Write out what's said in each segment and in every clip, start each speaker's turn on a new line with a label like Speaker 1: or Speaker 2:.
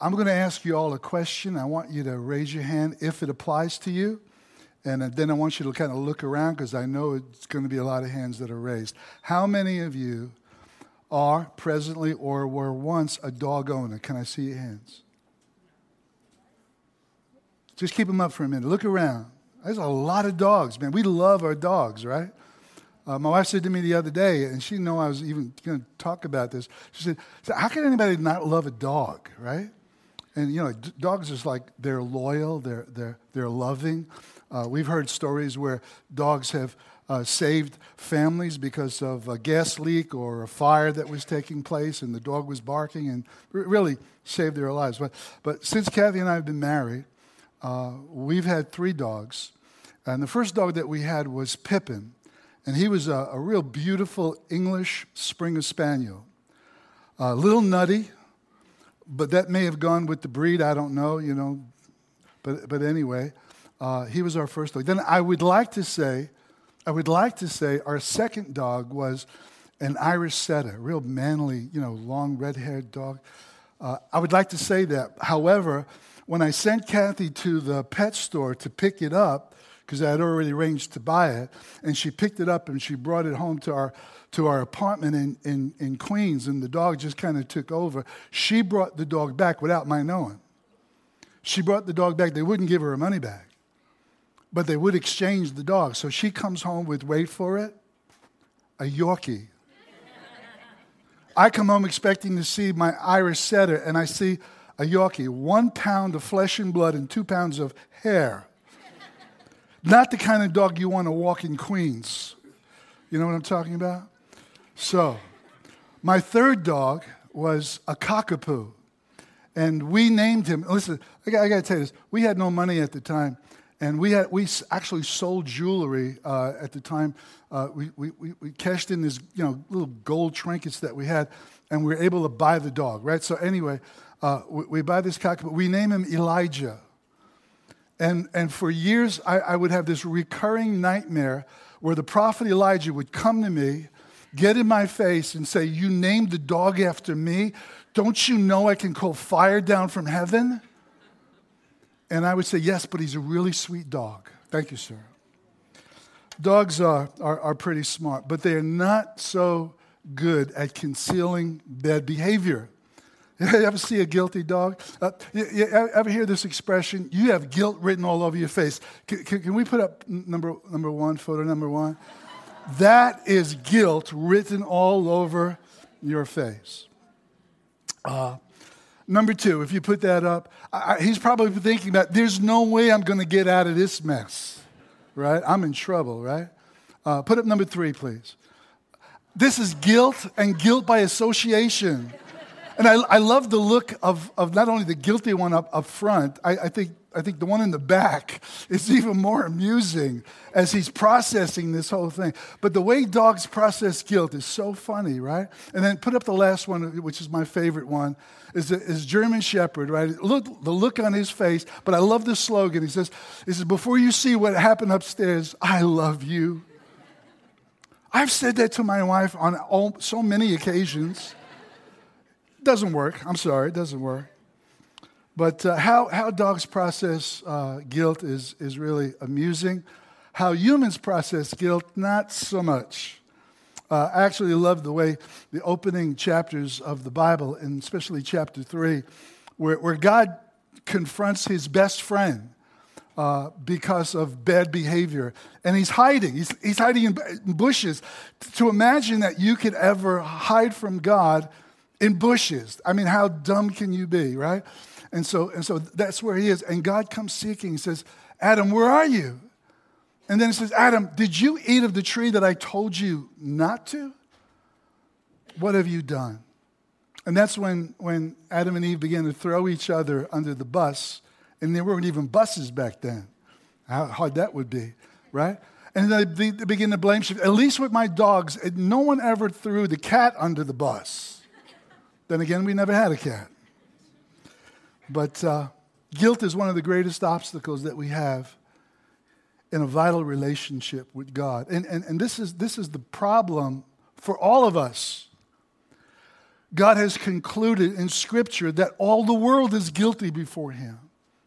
Speaker 1: I'm going to ask you all a question. I want you to raise your hand if it applies to you. And uh, then I want you to kind of look around because I know it's going to be a lot of hands that are raised. How many of you are presently or were once a dog owner? Can I see your hands? Just keep them up for a minute. Look around. There's a lot of dogs, man. We love our dogs, right? Uh, my wife said to me the other day, and she didn't know I was even going to talk about this. She said, so "How can anybody not love a dog, right?" And you know, d- dogs is like they're loyal, they're they're they're loving. Uh, we've heard stories where dogs have uh, saved families because of a gas leak or a fire that was taking place, and the dog was barking and really saved their lives. But but since Kathy and I have been married, uh, we've had three dogs, and the first dog that we had was Pippin. And he was a, a real beautiful English Springer Spaniel. A little nutty, but that may have gone with the breed. I don't know, you know. But, but anyway, uh, he was our first dog. Then I would like to say, I would like to say our second dog was an Irish setter, real manly, you know, long red-haired dog. Uh, I would like to say that. However, when I sent Kathy to the pet store to pick it up, because I had already arranged to buy it. And she picked it up and she brought it home to our, to our apartment in, in, in Queens, and the dog just kind of took over. She brought the dog back without my knowing. She brought the dog back. They wouldn't give her her money back, but they would exchange the dog. So she comes home with, wait for it, a Yorkie. I come home expecting to see my Irish setter, and I see a Yorkie, one pound of flesh and blood and two pounds of hair. Not the kind of dog you want to walk in Queens. You know what I'm talking about? So, my third dog was a cockapoo. And we named him, listen, I got, I got to tell you this. We had no money at the time. And we, had, we actually sold jewelry uh, at the time. Uh, we, we, we cashed in these you know, little gold trinkets that we had, and we were able to buy the dog, right? So, anyway, uh, we, we buy this cockapoo. We name him Elijah. And, and for years, I, I would have this recurring nightmare where the prophet Elijah would come to me, get in my face, and say, You named the dog after me. Don't you know I can call fire down from heaven? And I would say, Yes, but he's a really sweet dog. Thank you, sir. Dogs are, are, are pretty smart, but they are not so good at concealing bad behavior. You ever see a guilty dog? Uh, you, you, ever hear this expression? You have guilt written all over your face. Can, can, can we put up number, number one, photo number one? That is guilt written all over your face. Uh, number two, if you put that up, I, he's probably thinking about there's no way I'm going to get out of this mess, right? I'm in trouble, right? Uh, put up number three, please. This is guilt and guilt by association. And I, I love the look of, of not only the guilty one up, up front, I, I, think, I think the one in the back is even more amusing as he's processing this whole thing. But the way dogs process guilt is so funny, right? And then put up the last one, which is my favorite one, is, is German Shepherd, right? Look, the look on his face, but I love the slogan. He says, he says, Before you see what happened upstairs, I love you. I've said that to my wife on all, so many occasions. Doesn't work. I'm sorry, it doesn't work. But uh, how, how dogs process uh, guilt is, is really amusing. How humans process guilt, not so much. Uh, I actually love the way the opening chapters of the Bible, and especially chapter 3, where, where God confronts his best friend uh, because of bad behavior. And he's hiding. He's, he's hiding in bushes. To imagine that you could ever hide from God in bushes. I mean, how dumb can you be, right? And so, and so that's where he is. And God comes seeking. He says, Adam, where are you? And then he says, Adam, did you eat of the tree that I told you not to? What have you done? And that's when, when Adam and Eve began to throw each other under the bus. And there weren't even buses back then. How hard that would be, right? And they, they begin to blame, at least with my dogs, no one ever threw the cat under the bus. Then again, we never had a cat. But uh, guilt is one of the greatest obstacles that we have in a vital relationship with God. And, and, and this, is, this is the problem for all of us. God has concluded in Scripture that all the world is guilty before Him,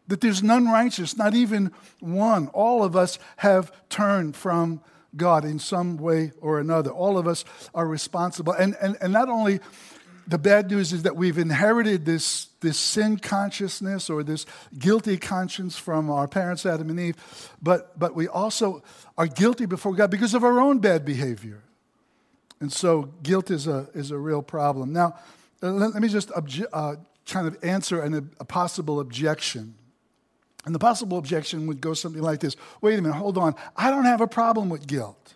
Speaker 1: that there's none righteous, not even one. All of us have turned from God in some way or another. All of us are responsible. And, and, and not only the bad news is that we've inherited this, this sin consciousness or this guilty conscience from our parents, Adam and Eve, but, but we also are guilty before God because of our own bad behavior. And so guilt is a, is a real problem. Now, let, let me just obje- uh, kind of answer an, a possible objection. And the possible objection would go something like this Wait a minute, hold on. I don't have a problem with guilt.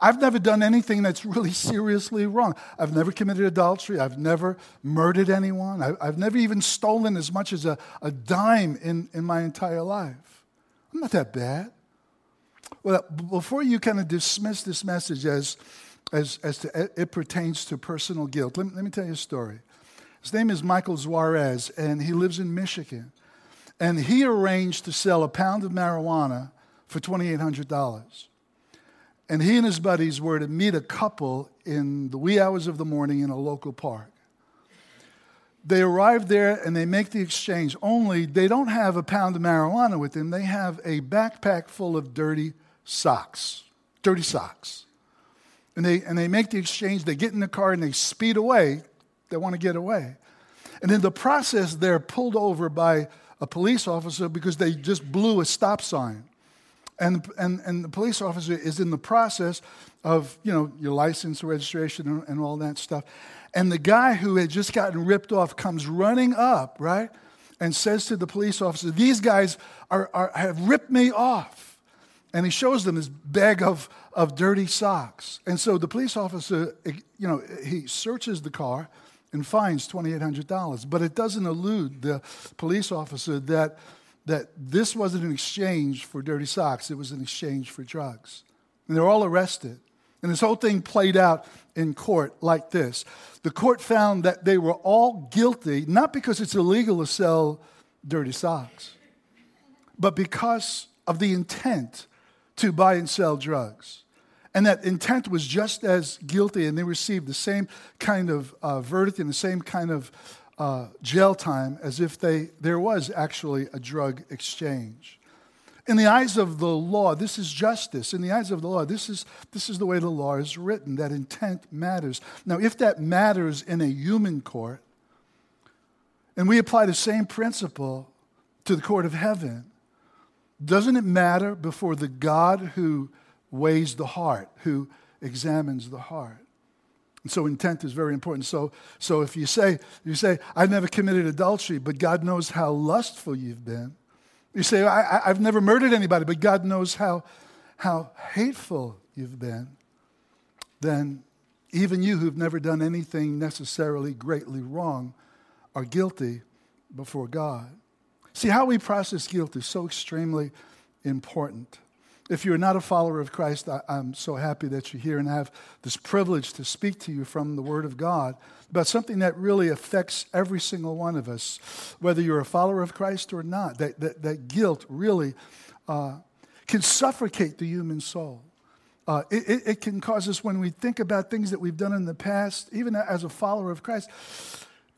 Speaker 1: I've never done anything that's really seriously wrong. I've never committed adultery. I've never murdered anyone. I, have never even stolen as much as a, a dime in, in my entire life. I'm not that bad. Well, before you kind of dismiss this message as, as, as to, it pertains to personal guilt, let let me tell you a story. His name is Michael Suarez, and he lives in Michigan. And he arranged to sell a pound of marijuana for $2,800. And he and his buddies were to meet a couple in the wee hours of the morning in a local park. They arrive there and they make the exchange, only they don't have a pound of marijuana with them. They have a backpack full of dirty socks. Dirty socks. And they, and they make the exchange. They get in the car and they speed away. They want to get away. And in the process, they're pulled over by a police officer because they just blew a stop sign. And, and, and the police officer is in the process of, you know, your license, registration, and, and all that stuff. And the guy who had just gotten ripped off comes running up, right? And says to the police officer, These guys are, are, have ripped me off. And he shows them his bag of, of dirty socks. And so the police officer, eh, you know, he searches the car and finds $2,800. But it doesn't elude the police officer that that this wasn't an exchange for dirty socks, it was an exchange for drugs. And they're all arrested. And this whole thing played out in court like this the court found that they were all guilty, not because it's illegal to sell dirty socks, but because of the intent to buy and sell drugs. And that intent was just as guilty, and they received the same kind of uh, verdict and the same kind of uh, jail time as if they, there was actually a drug exchange. In the eyes of the law, this is justice. In the eyes of the law, this is, this is the way the law is written, that intent matters. Now, if that matters in a human court, and we apply the same principle to the court of heaven, doesn't it matter before the God who weighs the heart, who examines the heart? And so intent is very important. So, so if you say, you say, I've never committed adultery, but God knows how lustful you've been. You say, I, have never murdered anybody, but God knows how, how hateful you've been. Then even you who've never done anything necessarily greatly wrong are guilty before God. See, how we process guilt is so extremely important. If you're not a follower of Christ, I, am so happy that you're here and have this privilege to speak to you from the Word of God about something that really affects every single one of us, whether you're a follower of Christ or not. That, that, that guilt really uh, can suffocate the human soul. Uh, it, it, can cause us, when we think about things that we've done in the past, even as a follower of Christ,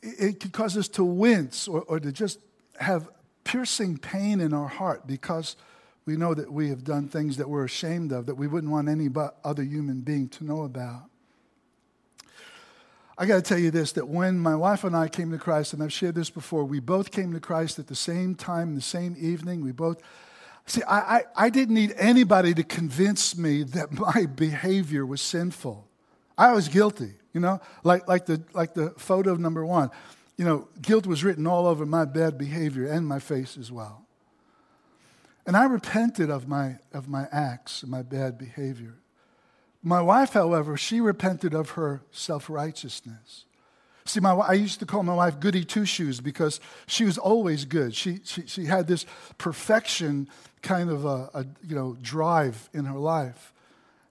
Speaker 1: it, it can cause us to wince or, or to just have piercing pain in our heart because we know that we have done things that we're ashamed of, that we wouldn't want any other human being to know about. I got to tell you this that when my wife and I came to Christ, and I've shared this before, we both came to Christ at the same time, the same evening. We both, see, I, I, I didn't need anybody to convince me that my behavior was sinful. I was guilty, you know, like, like, the, like the photo of number one. You know, guilt was written all over my bad behavior and my face as well. And I repented of my, of my acts and my bad behavior. My wife, however, she repented of her self righteousness. See, my, I used to call my wife Goody Two Shoes because she was always good. She, she, she had this perfection kind of a, a, you know, drive in her life.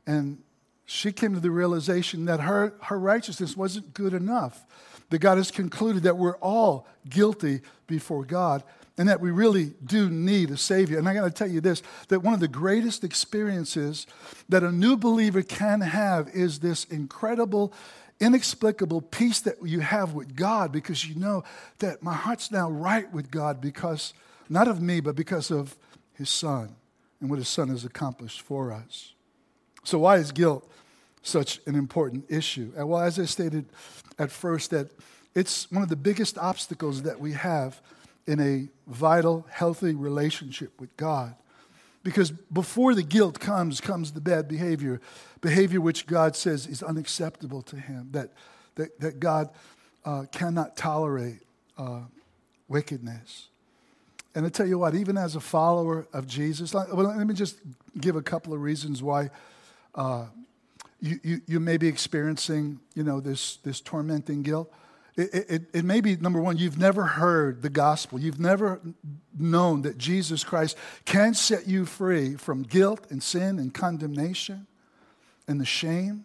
Speaker 1: And she came to the realization that her, her righteousness wasn't good enough. That God has concluded that we're all guilty before God and that we really do need a Savior. And I got to tell you this that one of the greatest experiences that a new believer can have is this incredible inexplicable peace that you have with God because you know that my heart's now right with God because, not of me, but because of his son and what his son has accomplished for us. So, why is guilt such an important issue? Well, as I stated at first, that it's one of the biggest obstacles that we have in a vital, healthy relationship with God. Because before the guilt comes, comes the bad behavior, behavior which God says is unacceptable to Him, that, that, that God uh, cannot tolerate uh, wickedness. And I tell you what, even as a follower of Jesus, well, let me just give a couple of reasons why uh, you, you, you, may be experiencing, you know, this, this tormenting guilt. It, it, it, may be, number one, you've never heard the gospel. You've never known that Jesus Christ can set you free from guilt and sin and condemnation and the shame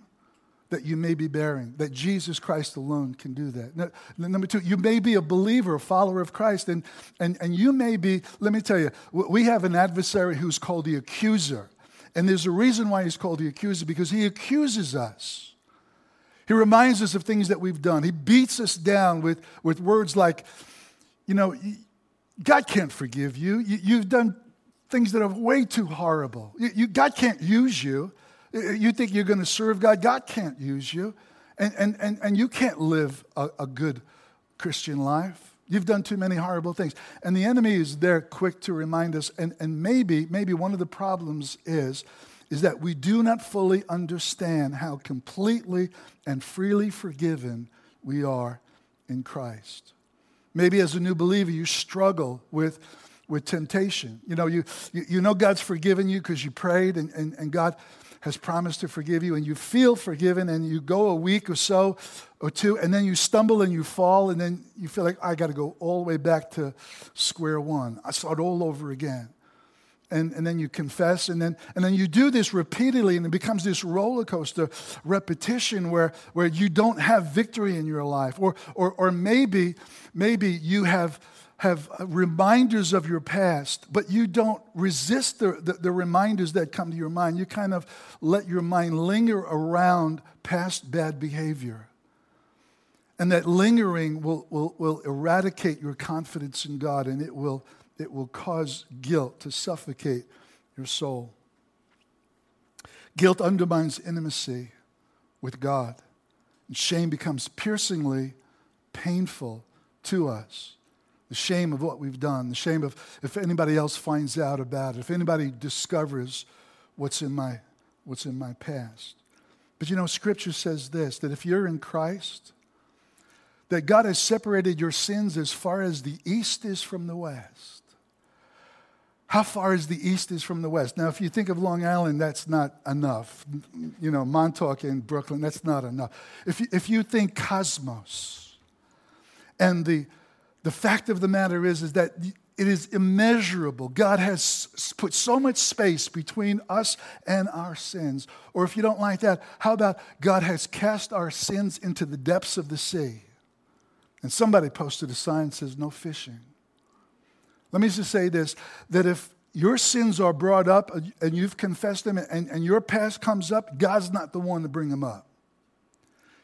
Speaker 1: that you may be bearing, that Jesus Christ alone can do that. Number two, you may be a believer, a follower of Christ, and, and, and you may be, let me tell you, we have an adversary who's called the accuser. And there's a reason why he's called the accuser, because he accuses us. He reminds us of things that we've done. He beats us down with, with words like, you know, God can't forgive you. you have done things that are way too horrible. You, you, God can't use you. You think you're going to serve God, God can't use you. And, and, and, and you can't live a, a good Christian life. You've done too many horrible things. And the enemy is there quick to remind us. And, and maybe, maybe one of the problems is, is that we do not fully understand how completely and freely forgiven we are in Christ. Maybe as a new believer, you struggle with, with temptation. You know, you, you, you know God's forgiven you because you prayed and, and, and God has promised to forgive you, and you feel forgiven, and you go a week or so or two, and then you stumble and you fall, and then you feel like, I got to go all the way back to square one. I start all over again. And, and then you confess, and then, and then you do this repeatedly, and it becomes this roller coaster repetition where, where you don't have victory in your life. Or, or, or maybe, maybe you have have reminders of your past, but you don't resist the, the, the, reminders that come to your mind. You kind of let your mind linger around past bad behavior. And that lingering will, will, will eradicate your confidence in God and it will, it will cause guilt to suffocate your soul. Guilt undermines intimacy with God, and shame becomes piercingly painful to us the shame of what we've done, the shame of if anybody else finds out about it, if anybody discovers what's in my, what's in my past. But you know, Scripture says this that if you're in Christ, that God has separated your sins as far as the east is from the west. How far is the east is from the west? Now, if you think of Long Island, that's not enough. You know, Montauk and Brooklyn, that's not enough. If you, if you think cosmos and the the fact of the matter is, is that it is immeasurable. God has put so much space between us and our sins. Or if you don't like that, how about God has cast our sins into the depths of the sea? And somebody posted a sign that says, no fishing. Let me just say this that if your sins are brought up and you've confessed them and, and your past comes up, God's not the one to bring them up.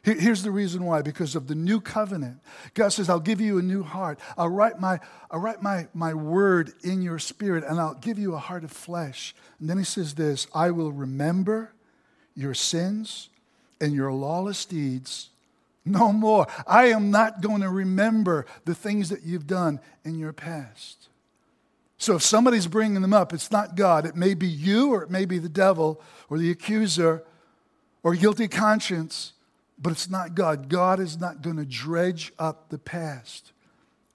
Speaker 1: Here's the reason why because of the new covenant. God says, I'll give you a new heart. I'll write, my, I'll write my, my word in your spirit, and I'll give you a heart of flesh. And then he says this I will remember your sins and your lawless deeds no more. I am not going to remember the things that you've done in your past. So if somebody's bringing them up, it's not God. It may be you, or it may be the devil, or the accuser, or guilty conscience. But it's not God. God is not going to dredge up the past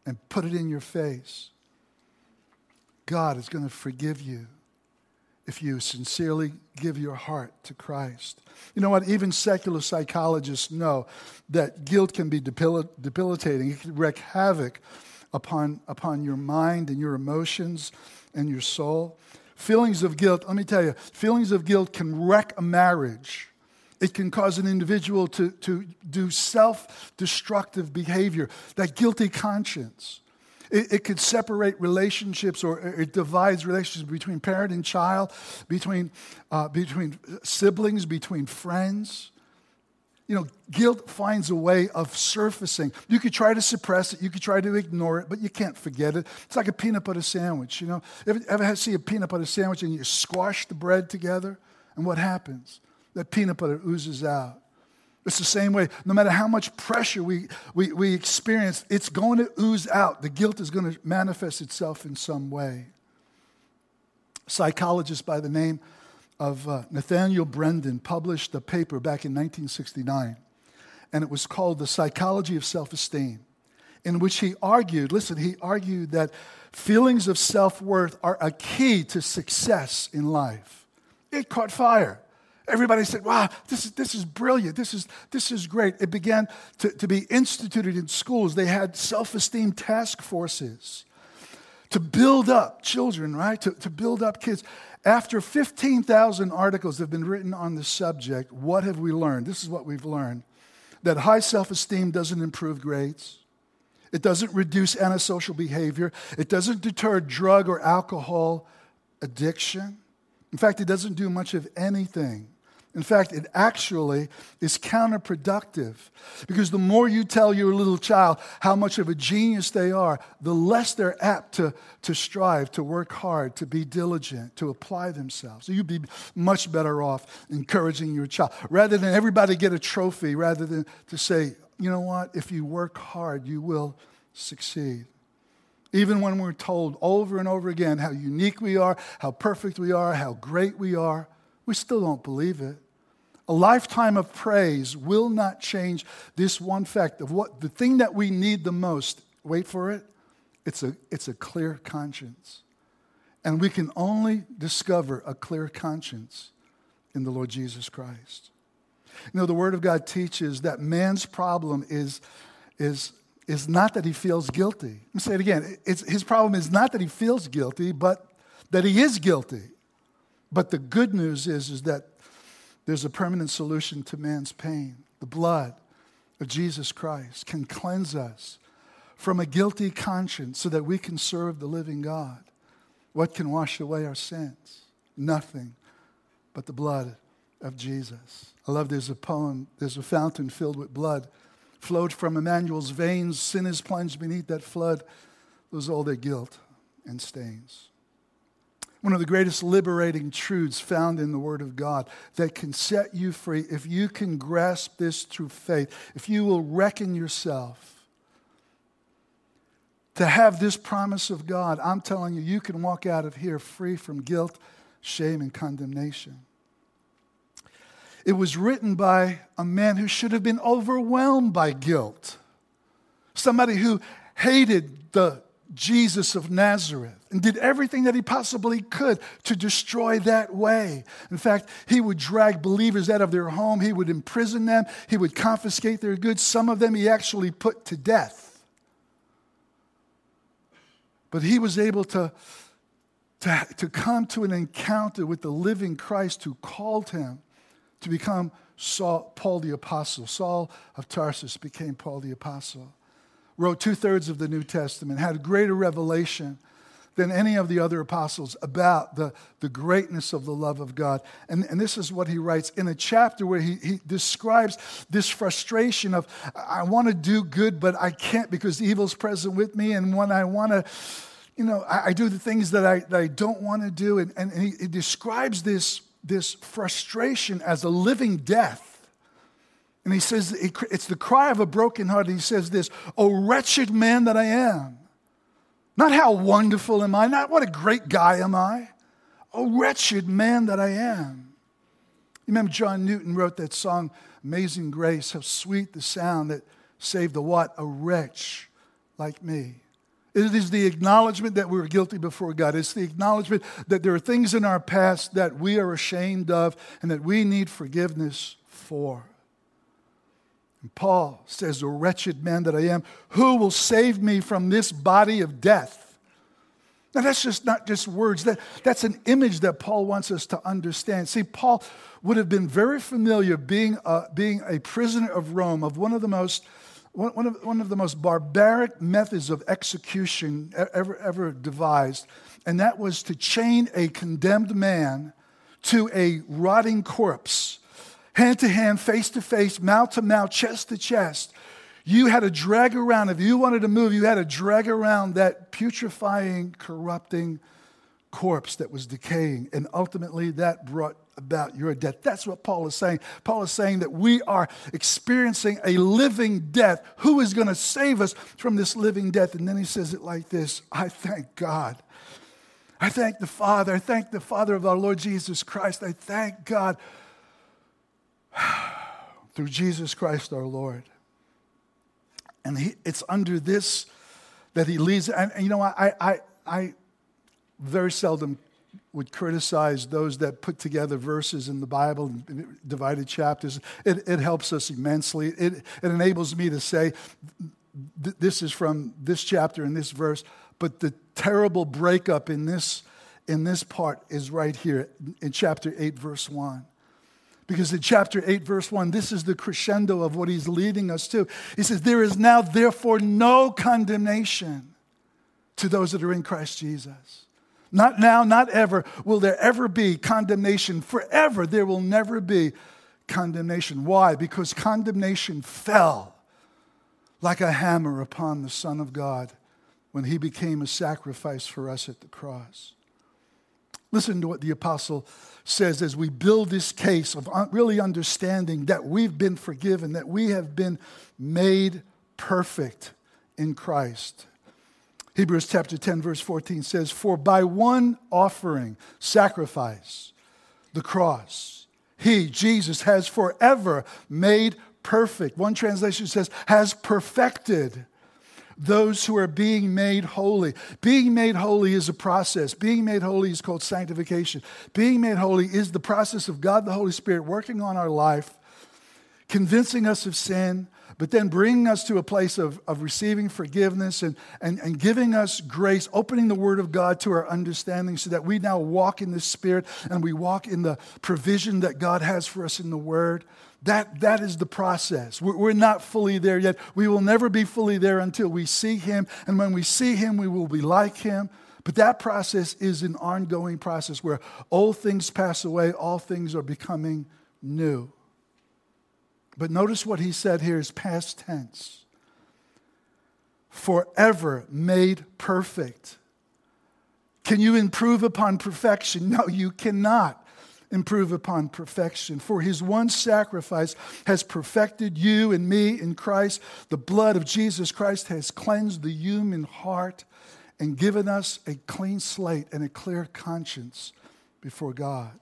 Speaker 1: and put it in your face. God is going to forgive you if you sincerely give your heart to Christ. You know what? Even secular psychologists know that guilt can be debil- debilitating. It can wreak havoc upon, upon your mind and your emotions and your soul. Feelings of guilt, let me tell you, feelings of guilt can wreck a marriage. It can cause an individual to, to do self destructive behavior, that guilty conscience. It, it could separate relationships or it divides relationships between parent and child, between, uh, between siblings, between friends. You know, guilt finds a way of surfacing. You could try to suppress it, you could try to ignore it, but you can't forget it. It's like a peanut butter sandwich, you know. Ever, ever see a peanut butter sandwich and you squash the bread together? And what happens? That peanut butter oozes out. It's the same way. No matter how much pressure we, we, we experience, it's going to ooze out. The guilt is going to manifest itself in some way. Psychologist by the name of uh, Nathaniel Branden published a paper back in 1969, and it was called The Psychology of Self Esteem, in which he argued listen, he argued that feelings of self worth are a key to success in life. It caught fire. Everybody said, wow, this is, this is brilliant. This is, this is great. It began to, to be instituted in schools. They had self esteem task forces to build up children, right? To, to build up kids. After 15,000 articles have been written on the subject, what have we learned? This is what we've learned that high self esteem doesn't improve grades. It doesn't reduce antisocial behavior. It doesn't deter drug or alcohol addiction. In fact, it doesn't do much of anything in fact, it actually is counterproductive because the more you tell your little child how much of a genius they are, the less they're apt to, to strive, to work hard, to be diligent, to apply themselves. So you'd be much better off encouraging your child rather than everybody get a trophy, rather than to say, you know what, if you work hard, you will succeed. Even when we're told over and over again how unique we are, how perfect we are, how great we are, we still don't believe it. A lifetime of praise will not change this one fact of what the thing that we need the most, wait for it, it's a, it's a clear conscience. And we can only discover a clear conscience in the Lord Jesus Christ. You know, the Word of God teaches that man's problem is, is, is not that he feels guilty. Let me say it again. It's, his problem is not that he feels guilty, but that he is guilty. But the good news is, is that there's a permanent solution to man's pain. The blood of Jesus Christ can cleanse us from a guilty conscience so that we can serve the living God. What can wash away our sins? Nothing but the blood of Jesus. I love there's a poem, there's a fountain filled with blood, flowed from Emmanuel's veins. Sin is plunged beneath that flood. Those all their guilt and stains one of the greatest liberating truths found in the Word of God that can set you free. If you can grasp this through faith, if you will reckon yourself to have this promise of God, I'm telling you, you can walk out of here free from guilt, shame, and condemnation. It was written by a man who should have been overwhelmed by guilt, somebody who hated the Jesus of Nazareth and did everything that he possibly could to destroy that way. In fact, he would drag believers out of their home, he would imprison them, he would confiscate their goods. Some of them he actually put to death. But he was able to, to, to come to an encounter with the living Christ who called him to become Saul, Paul the Apostle. Saul of Tarsus became Paul the Apostle wrote two thirds of the New Testament, had greater revelation than any of the other apostles about the, the greatness of the love of God. And, and this is what he writes in a chapter where he, he describes this frustration of, I want to do good, but I can't because evil's present with me. And when I want to, you know, I, I, do the things that I, that I don't want to do. And, and he, he describes this, this frustration as a living death. And he says, it's the cry of a broken heart. He says this, Oh, wretched man that I am. Not how wonderful am I, not what a great guy am I. Oh, wretched man that I am. You remember John Newton wrote that song, Amazing Grace, how sweet the sound that saved the what? A wretch like me. It is the acknowledgement that we're guilty before God. It's the acknowledgement that there are things in our past that we are ashamed of and that we need forgiveness for. And Paul says, O wretched man that I am, who will save me from this body of death? Now, that's just not just words. That, that's an image that Paul wants us to understand. See, Paul would have been very familiar being a, being a prisoner of Rome, of one of the most one of, one of the most barbaric methods of execution ever, ever devised, and that was to chain a condemned man to a rotting corpse hand to hand, face to face, mouth to mouth, chest to chest. You had to drag around, if you wanted to move, you had to drag around that putrefying, corrupting corpse that was decaying. And ultimately, that brought about your death. That's what Paul is saying. Paul is saying that we are experiencing a living death. Who is going to save us from this living death? And then he says it like this I thank God. I thank the Father. I thank the Father of our Lord Jesus Christ. I thank God through Jesus Christ our Lord. And he, it's under this that he leads. And, and you know, I, I, I very seldom would criticize those that put together verses in the Bible, divided chapters. It, it helps us immensely. It, it enables me to say, th- this is from this chapter and this verse, but the terrible breakup in this, in this part is right here in chapter 8, verse 1. Because in chapter 8, verse 1, this is the crescendo of what he's leading us to. He says, There is now, therefore, no condemnation to those that are in Christ Jesus. Not now, not ever will there ever be condemnation. Forever, there will never be condemnation. Why? Because condemnation fell like a hammer upon the Son of God when he became a sacrifice for us at the cross. Listen to what the apostle says as we build this case of really understanding that we've been forgiven, that we have been made perfect in Christ. Hebrews chapter 10, verse 14 says, For by one offering, sacrifice, the cross, he, Jesus, has forever made perfect. One translation says, has perfected those who are being made holy. Being made holy is a process. Being made holy is called sanctification. Being made holy is the process of God the Holy Spirit working on our life, convincing us of sin, but then bringing us to a place of, of receiving forgiveness and, and, and giving us grace, opening the Word of God to our understanding so that we now walk in the Spirit and we walk in the provision that God has for us in the Word. That, that is the process. We're, not fully there yet. We will never be fully there until we see Him. And when we see Him, we will be like Him. But that process is an ongoing process where old things pass away, all things are becoming new. But notice what he said here is past tense. Forever made perfect. Can you improve upon perfection? No, you cannot improve upon perfection. For his one sacrifice has perfected you and me in Christ. The blood of Jesus Christ has cleansed the human heart and given us a clean slate and a clear conscience before God.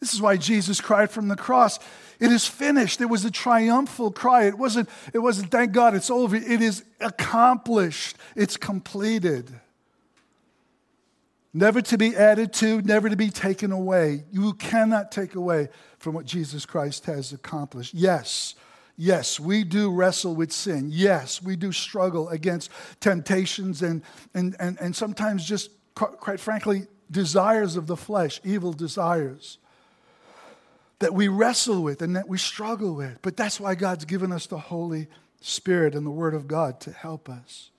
Speaker 1: This is why Jesus cried from the cross, It is finished. It was a triumphal cry. It wasn't, it wasn't thank God, it's over. It is accomplished, it's completed. Never to be added to, never to be taken away. You cannot take away from what Jesus Christ has accomplished. Yes, yes, we do wrestle with sin. Yes, we do struggle against temptations and, and, and, and sometimes just, quite frankly, desires of the flesh, evil desires that we wrestle with and that we struggle with. But that's why God's given us the Holy Spirit and the Word of God to help us.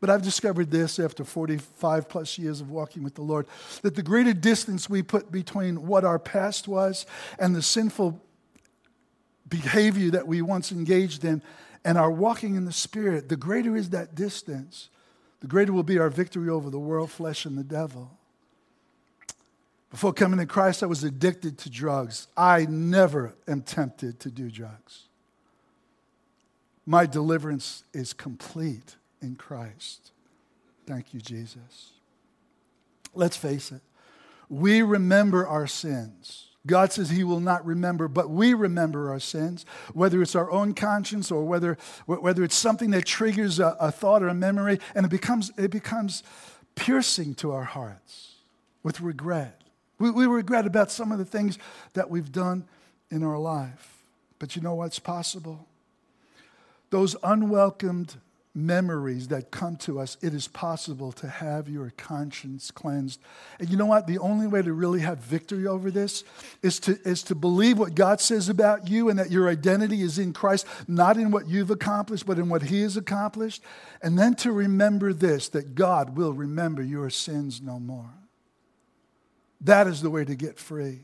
Speaker 1: But I've discovered this after 45 plus years of walking with the Lord that the greater distance we put between what our past was and the sinful behavior that we once engaged in and our walking in the Spirit, the greater is that distance, the greater will be our victory over the world, flesh, and the devil. Before coming to Christ, I was addicted to drugs. I never am tempted to do drugs. My deliverance is complete in Christ. Thank you, Jesus. Let's face it. We remember our sins. God says He will not remember, but we remember our sins, whether it's our own conscience or whether, whether it's something that triggers a, a thought or a memory, and it becomes, it becomes piercing to our hearts with regret. We, we regret about some of the things that we've done in our life. But you know what's possible? Those unwelcomed memories that come to us, it is possible to have your conscience cleansed. And you know what? The only way to really have victory over this is to, is to believe what God says about you and that your identity is in Christ, not in what you've accomplished, but in what He has accomplished. And then to remember this that God will remember your sins no more. That is the way to get free.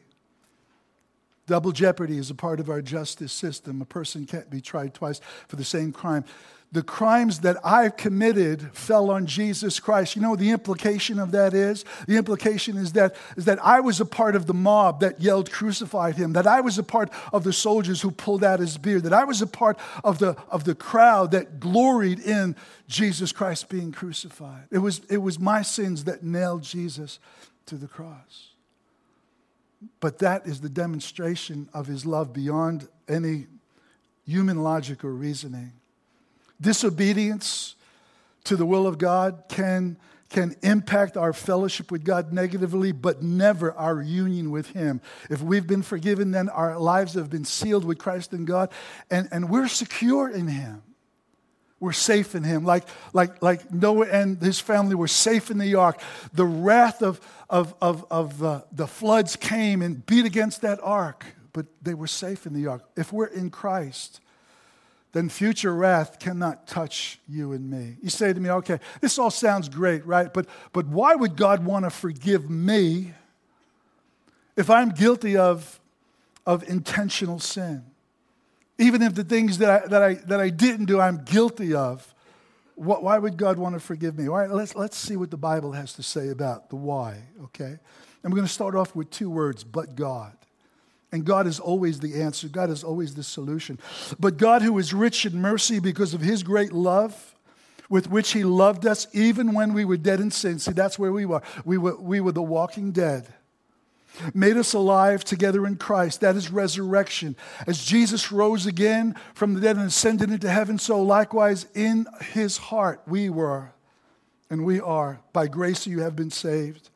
Speaker 1: Double jeopardy is a part of our justice system. A person can't be tried twice for the same crime. The crimes that I've committed fell on Jesus Christ. You know the implication of that is? The implication is that, is that I was a part of the mob that yelled, crucified him, that I was a part of the soldiers who pulled out his beard, that I was a part of the, of the crowd that gloried in Jesus Christ being crucified. It was, it was my sins that nailed Jesus to the cross. But that is the demonstration of his love beyond any human logic or reasoning. Disobedience to the will of God can, can impact our fellowship with God negatively, but never our union with Him. If we've been forgiven, then our lives have been sealed with Christ and God, and, and we're secure in Him. We're safe in him. Like, like, like Noah and his family were safe in the ark. The wrath of, of, of, of the, the floods came and beat against that ark, but they were safe in the ark. If we're in Christ, then future wrath cannot touch you and me. You say to me, okay, this all sounds great, right? But, but why would God want to forgive me if I'm guilty of, of intentional sin? Even if the things that I, that I, that I didn't do, I'm guilty of, what, why would God want to forgive me? All right, let's, let's see what the Bible has to say about the why, okay? And we're going to start off with two words, but God. And God is always the answer, God is always the solution. But God, who is rich in mercy because of his great love, with which he loved us even when we were dead in sin. See, that's where we were. We were, we were the walking dead made us alive together in Christ. That is resurrection. As Jesus rose again from the dead and ascended into heaven, so likewise in his heart we were and we are. By grace you have been saved.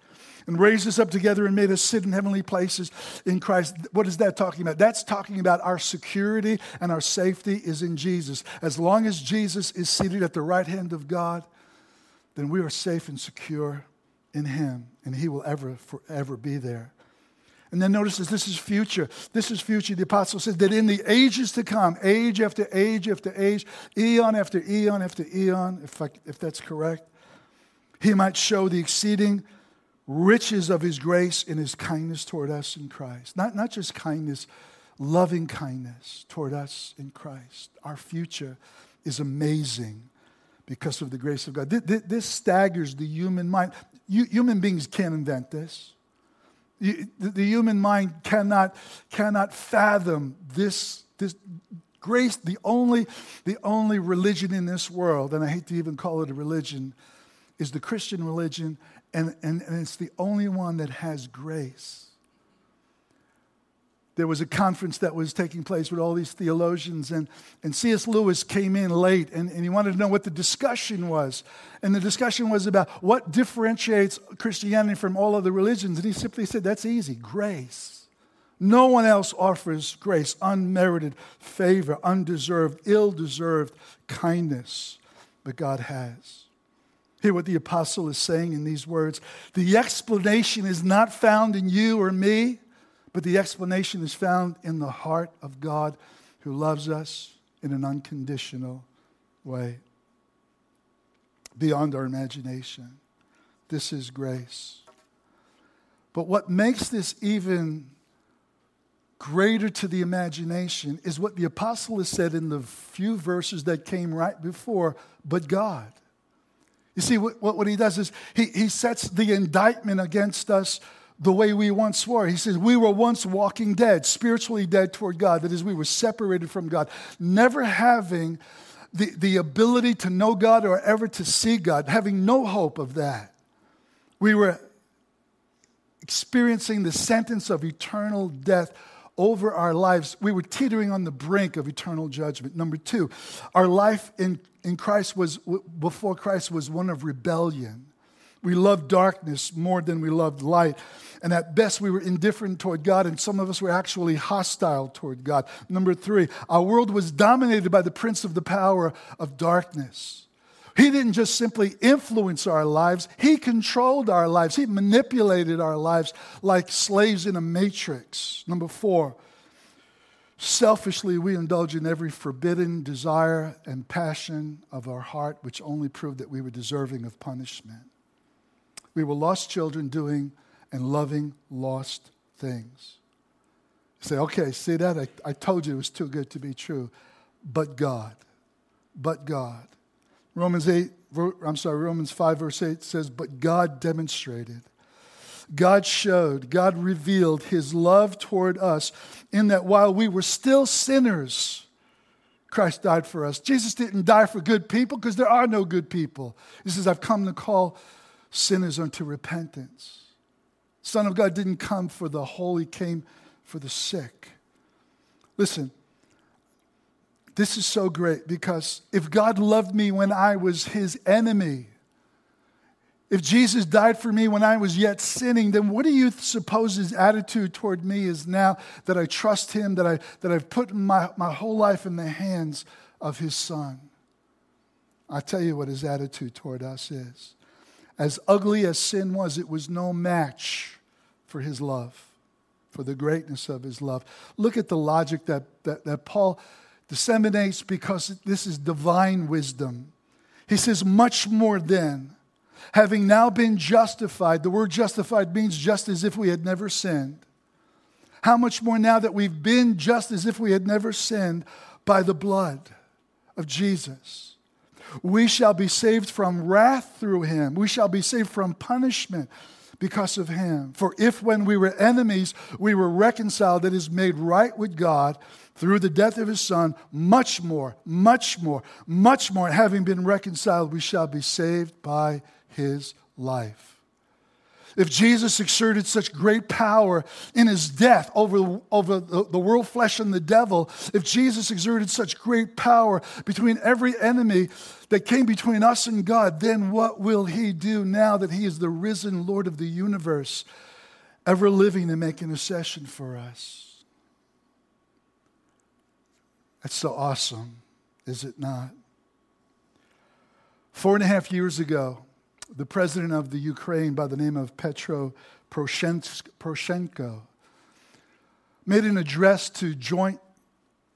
Speaker 1: And raised us up together and made us sit in heavenly places in Christ. What is that talking about? That's talking about our security and our safety is in Jesus. As long as Jesus is seated at the right hand of God, then we are safe and secure in Him, and He will ever, forever be there. And then notice this, this is future. This is future. The apostle says that in the ages to come, age after age after age, eon after eon after eon, if, I, if that's correct, he might show the exceeding riches of his grace in his kindness toward us in Christ. Not, not just kindness, loving kindness toward us in Christ. Our future is amazing because of the grace of God. This staggers the human mind. Human beings can't invent this. The, the human mind cannot, cannot fathom this, this grace. The only, the only religion in this world, and I hate to even call it a religion, is the Christian religion, and, and, and it's the only one that has grace there was a conference that was taking place with all these theologians, and, and C.S. Lewis came in late and, and he wanted to know what the discussion was. And the discussion was about what differentiates Christianity from all other religions. And he simply said, That's easy grace. No one else offers grace, unmerited favor, undeserved, ill deserved kindness, but God has. Hear what the apostle is saying in these words. The explanation is not found in you or me but the explanation is found in the heart of God who loves us in an unconditional way, beyond our imagination. This is grace. But what makes this even greater to the imagination is what the apostle has said in the few verses that came right before, but God. You see, what, what he does is he, he sets the indictment against us the way we once were. He says, We were once walking dead, spiritually dead toward God. That is, we were separated from God, never having the, the ability to know God or ever to see God, having no hope of that. We were experiencing the sentence of eternal death over our lives. We were teetering on the brink of eternal judgment. Number two, our life in, in Christ was, before Christ, was one of rebellion. We loved darkness more than we loved light. And at best, we were indifferent toward God, and some of us were actually hostile toward God. Number three, our world was dominated by the prince of the power of darkness. He didn't just simply influence our lives, He controlled our lives. He manipulated our lives like slaves in a matrix. Number four, selfishly we indulge in every forbidden desire and passion of our heart, which only proved that we were deserving of punishment. We were lost children doing and loving lost things. You say, okay, see that? I, I told you it was too good to be true. But God. But God. Romans 8, I'm sorry, Romans 5, verse 8 says, But God demonstrated. God showed, God revealed his love toward us in that while we were still sinners, Christ died for us. Jesus didn't die for good people because there are no good people. He says, I've come to call sinners unto repentance. Son of God didn't come for the holy, came for the sick. Listen, this is so great because if God loved me when I was his enemy, if Jesus died for me when I was yet sinning, then what do you suppose his attitude toward me is now that I trust him, that, I, that I've put my, my whole life in the hands of his son? I'll tell you what his attitude toward us is. As ugly as sin was, it was no match for his love, for the greatness of his love. Look at the logic that, that, that Paul disseminates because this is divine wisdom. He says, Much more than having now been justified, the word justified means just as if we had never sinned. How much more now that we've been just as if we had never sinned by the blood of Jesus? We shall be saved from wrath through him. We shall be saved from punishment because of him. For if when we were enemies, we were reconciled, that is made right with God through the death of his son, much more, much more, much more, having been reconciled, we shall be saved by his life. If Jesus exerted such great power in his death over, over the, the world, flesh, and the devil, if Jesus exerted such great power between every enemy that came between us and God, then what will he do now that he is the risen Lord of the universe, ever living and making intercession for us? That's so awesome, is it not? Four and a half years ago, the president of the Ukraine by the name of Petro Poroshenko made an address to joint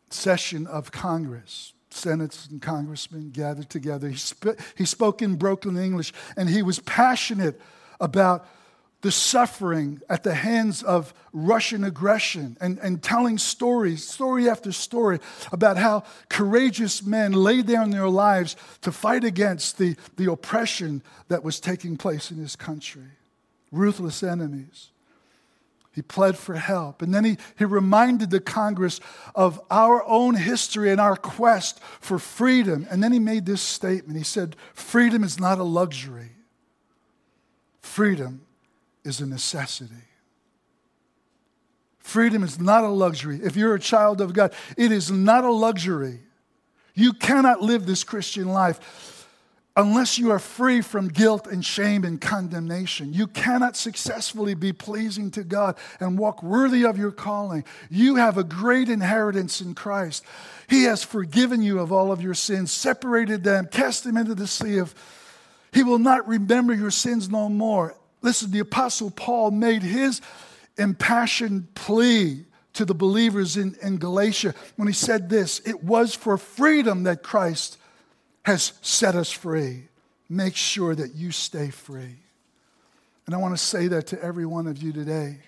Speaker 1: session of Congress. Senates and congressmen gathered together. He, sp- he spoke in broken English and he was passionate about the suffering at the hands of Russian aggression and, and telling stories, story after story, about how courageous men laid down their lives to fight against the, the oppression that was taking place in his country. Ruthless enemies. He pled for help. And then he, he reminded the Congress of our own history and our quest for freedom. And then he made this statement. He said, Freedom is not a luxury, freedom is a necessity. Freedom is not a luxury. If you're a child of God, it is not a luxury. You cannot live this Christian life unless you are free from guilt and shame and condemnation. You cannot successfully be pleasing to God and walk worthy of your calling. You have a great inheritance in Christ. He has forgiven you of all of your sins, separated them, cast them into the sea of. He will not remember your sins no more. Listen, the Apostle Paul made his impassioned plea to the believers in, in Galatia when he said this It was for freedom that Christ has set us free. Make sure that you stay free. And I want to say that to every one of you today.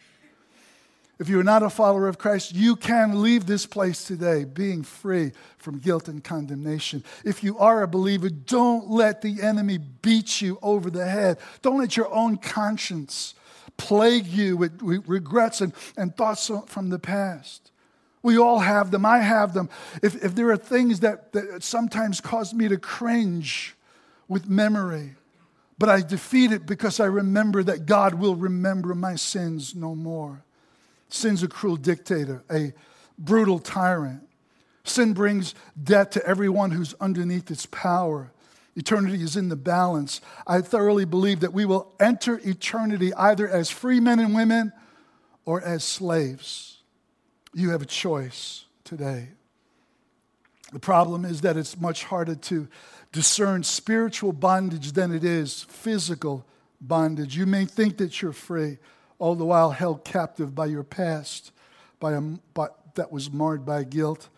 Speaker 1: If you're not a follower of Christ, you can leave this place today being free from guilt and condemnation. If you are a believer, don't let the enemy beat you over the head. Don't let your own conscience plague you with regrets and, and thoughts from the past. We all have them. I have them. If, if there are things that, that sometimes cause me to cringe with memory, but I defeat it because I remember that God will remember my sins no more. Sin's a cruel dictator, a brutal tyrant. Sin brings death to everyone who's underneath its power. Eternity is in the balance. I thoroughly believe that we will enter eternity either as free men and women or as slaves. You have a choice today. The problem is that it's much harder to discern spiritual bondage than it is physical bondage. You may think that you're free, all the while held captive by your past, by a, by, that was marred by guilt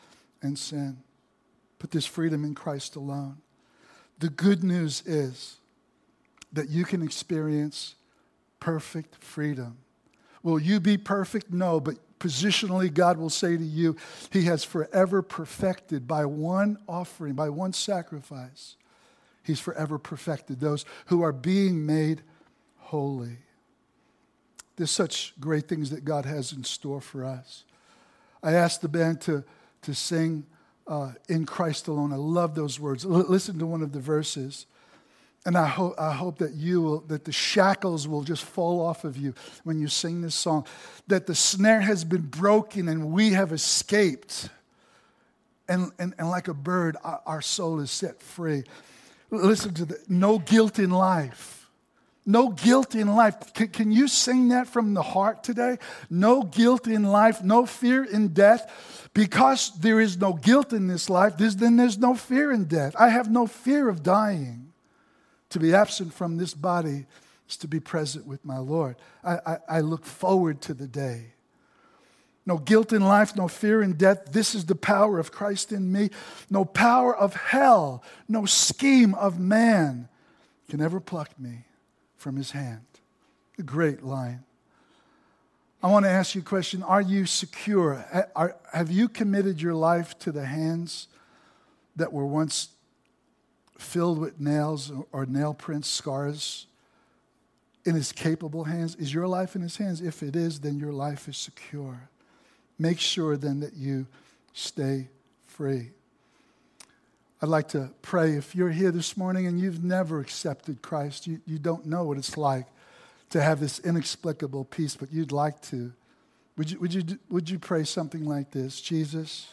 Speaker 1: and sin. Put this freedom in Christ alone. The good news is that you can experience perfect freedom Will you be perfect? No, but positionally, God will say to you, He has forever perfected by one offering, by one sacrifice. He's forever perfected those who are being made holy. There's such great things that God has in store for us. I asked the band to, to sing uh, In Christ Alone. I love those words. L- listen to one of the verses. And I, ho- I hope that you will, that the shackles will just fall off of you when you sing this song, that the snare has been broken and we have escaped. And, and, and like a bird, our, our soul is set free. Listen to the no guilt in life. No guilt in life. Can, can you sing that from the heart today? No guilt in life, no fear in death. Because there is no guilt in this life, then there's no fear in death. I have no fear of dying. To be absent from this body is to be present with my Lord. I, I, I look forward to the day. No guilt in life, no fear in death. This is the power of Christ in me. No power of hell, no scheme of man can ever pluck me from his hand. the great lion. I want to ask you a question Are you secure? Have you committed your life to the hands that were once filled with nails or nail prints, scars, in his capable hands? Is your life in his hands? If it is, then your life is secure. Make sure then that you stay free. I'd like to pray if you're here this morning and you've never accepted Christ, you, you don't know what it's like to have this inexplicable peace, but you'd like to. Would you, would, you, would you pray something like this? Jesus,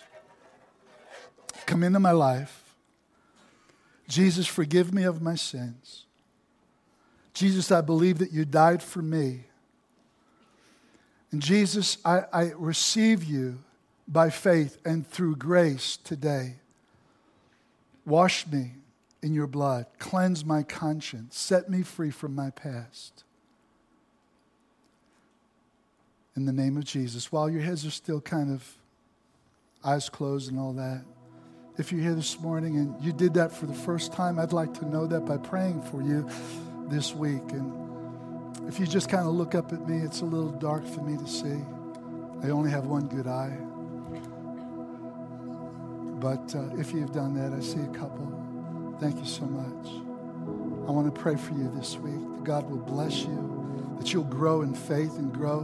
Speaker 1: come into my life. Jesus, forgive me of my sins. Jesus, I believe that you died for me. And Jesus, I, I receive you by faith and through grace today. Wash me in your blood, cleanse my conscience, set me free from my past. In the name of Jesus, while your heads are still kind of eyes closed and all that. If you're here this morning and you did that for the first time, I'd like to know that by praying for you this week. And if you just kind of look up at me, it's a little dark for me to see. I only have one good eye. But uh, if you've done that, I see a couple. Thank you so much. I want to pray for you this week that God will bless you, that you'll grow in faith and grow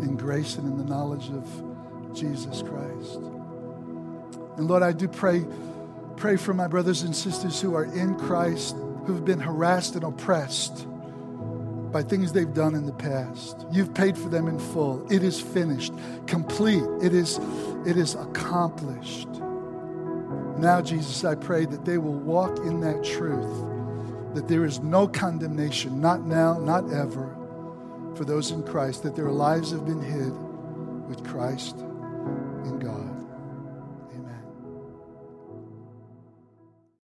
Speaker 1: in grace and in the knowledge of Jesus Christ. And Lord, I do pray, pray for my brothers and sisters who are in Christ, who've been harassed and oppressed by things they've done in the past. You've paid for them in full. It is finished, complete. It is, it is accomplished. Now, Jesus, I pray that they will walk in that truth, that there is no condemnation, not now, not ever, for those in Christ, that their lives have been hid with Christ in God.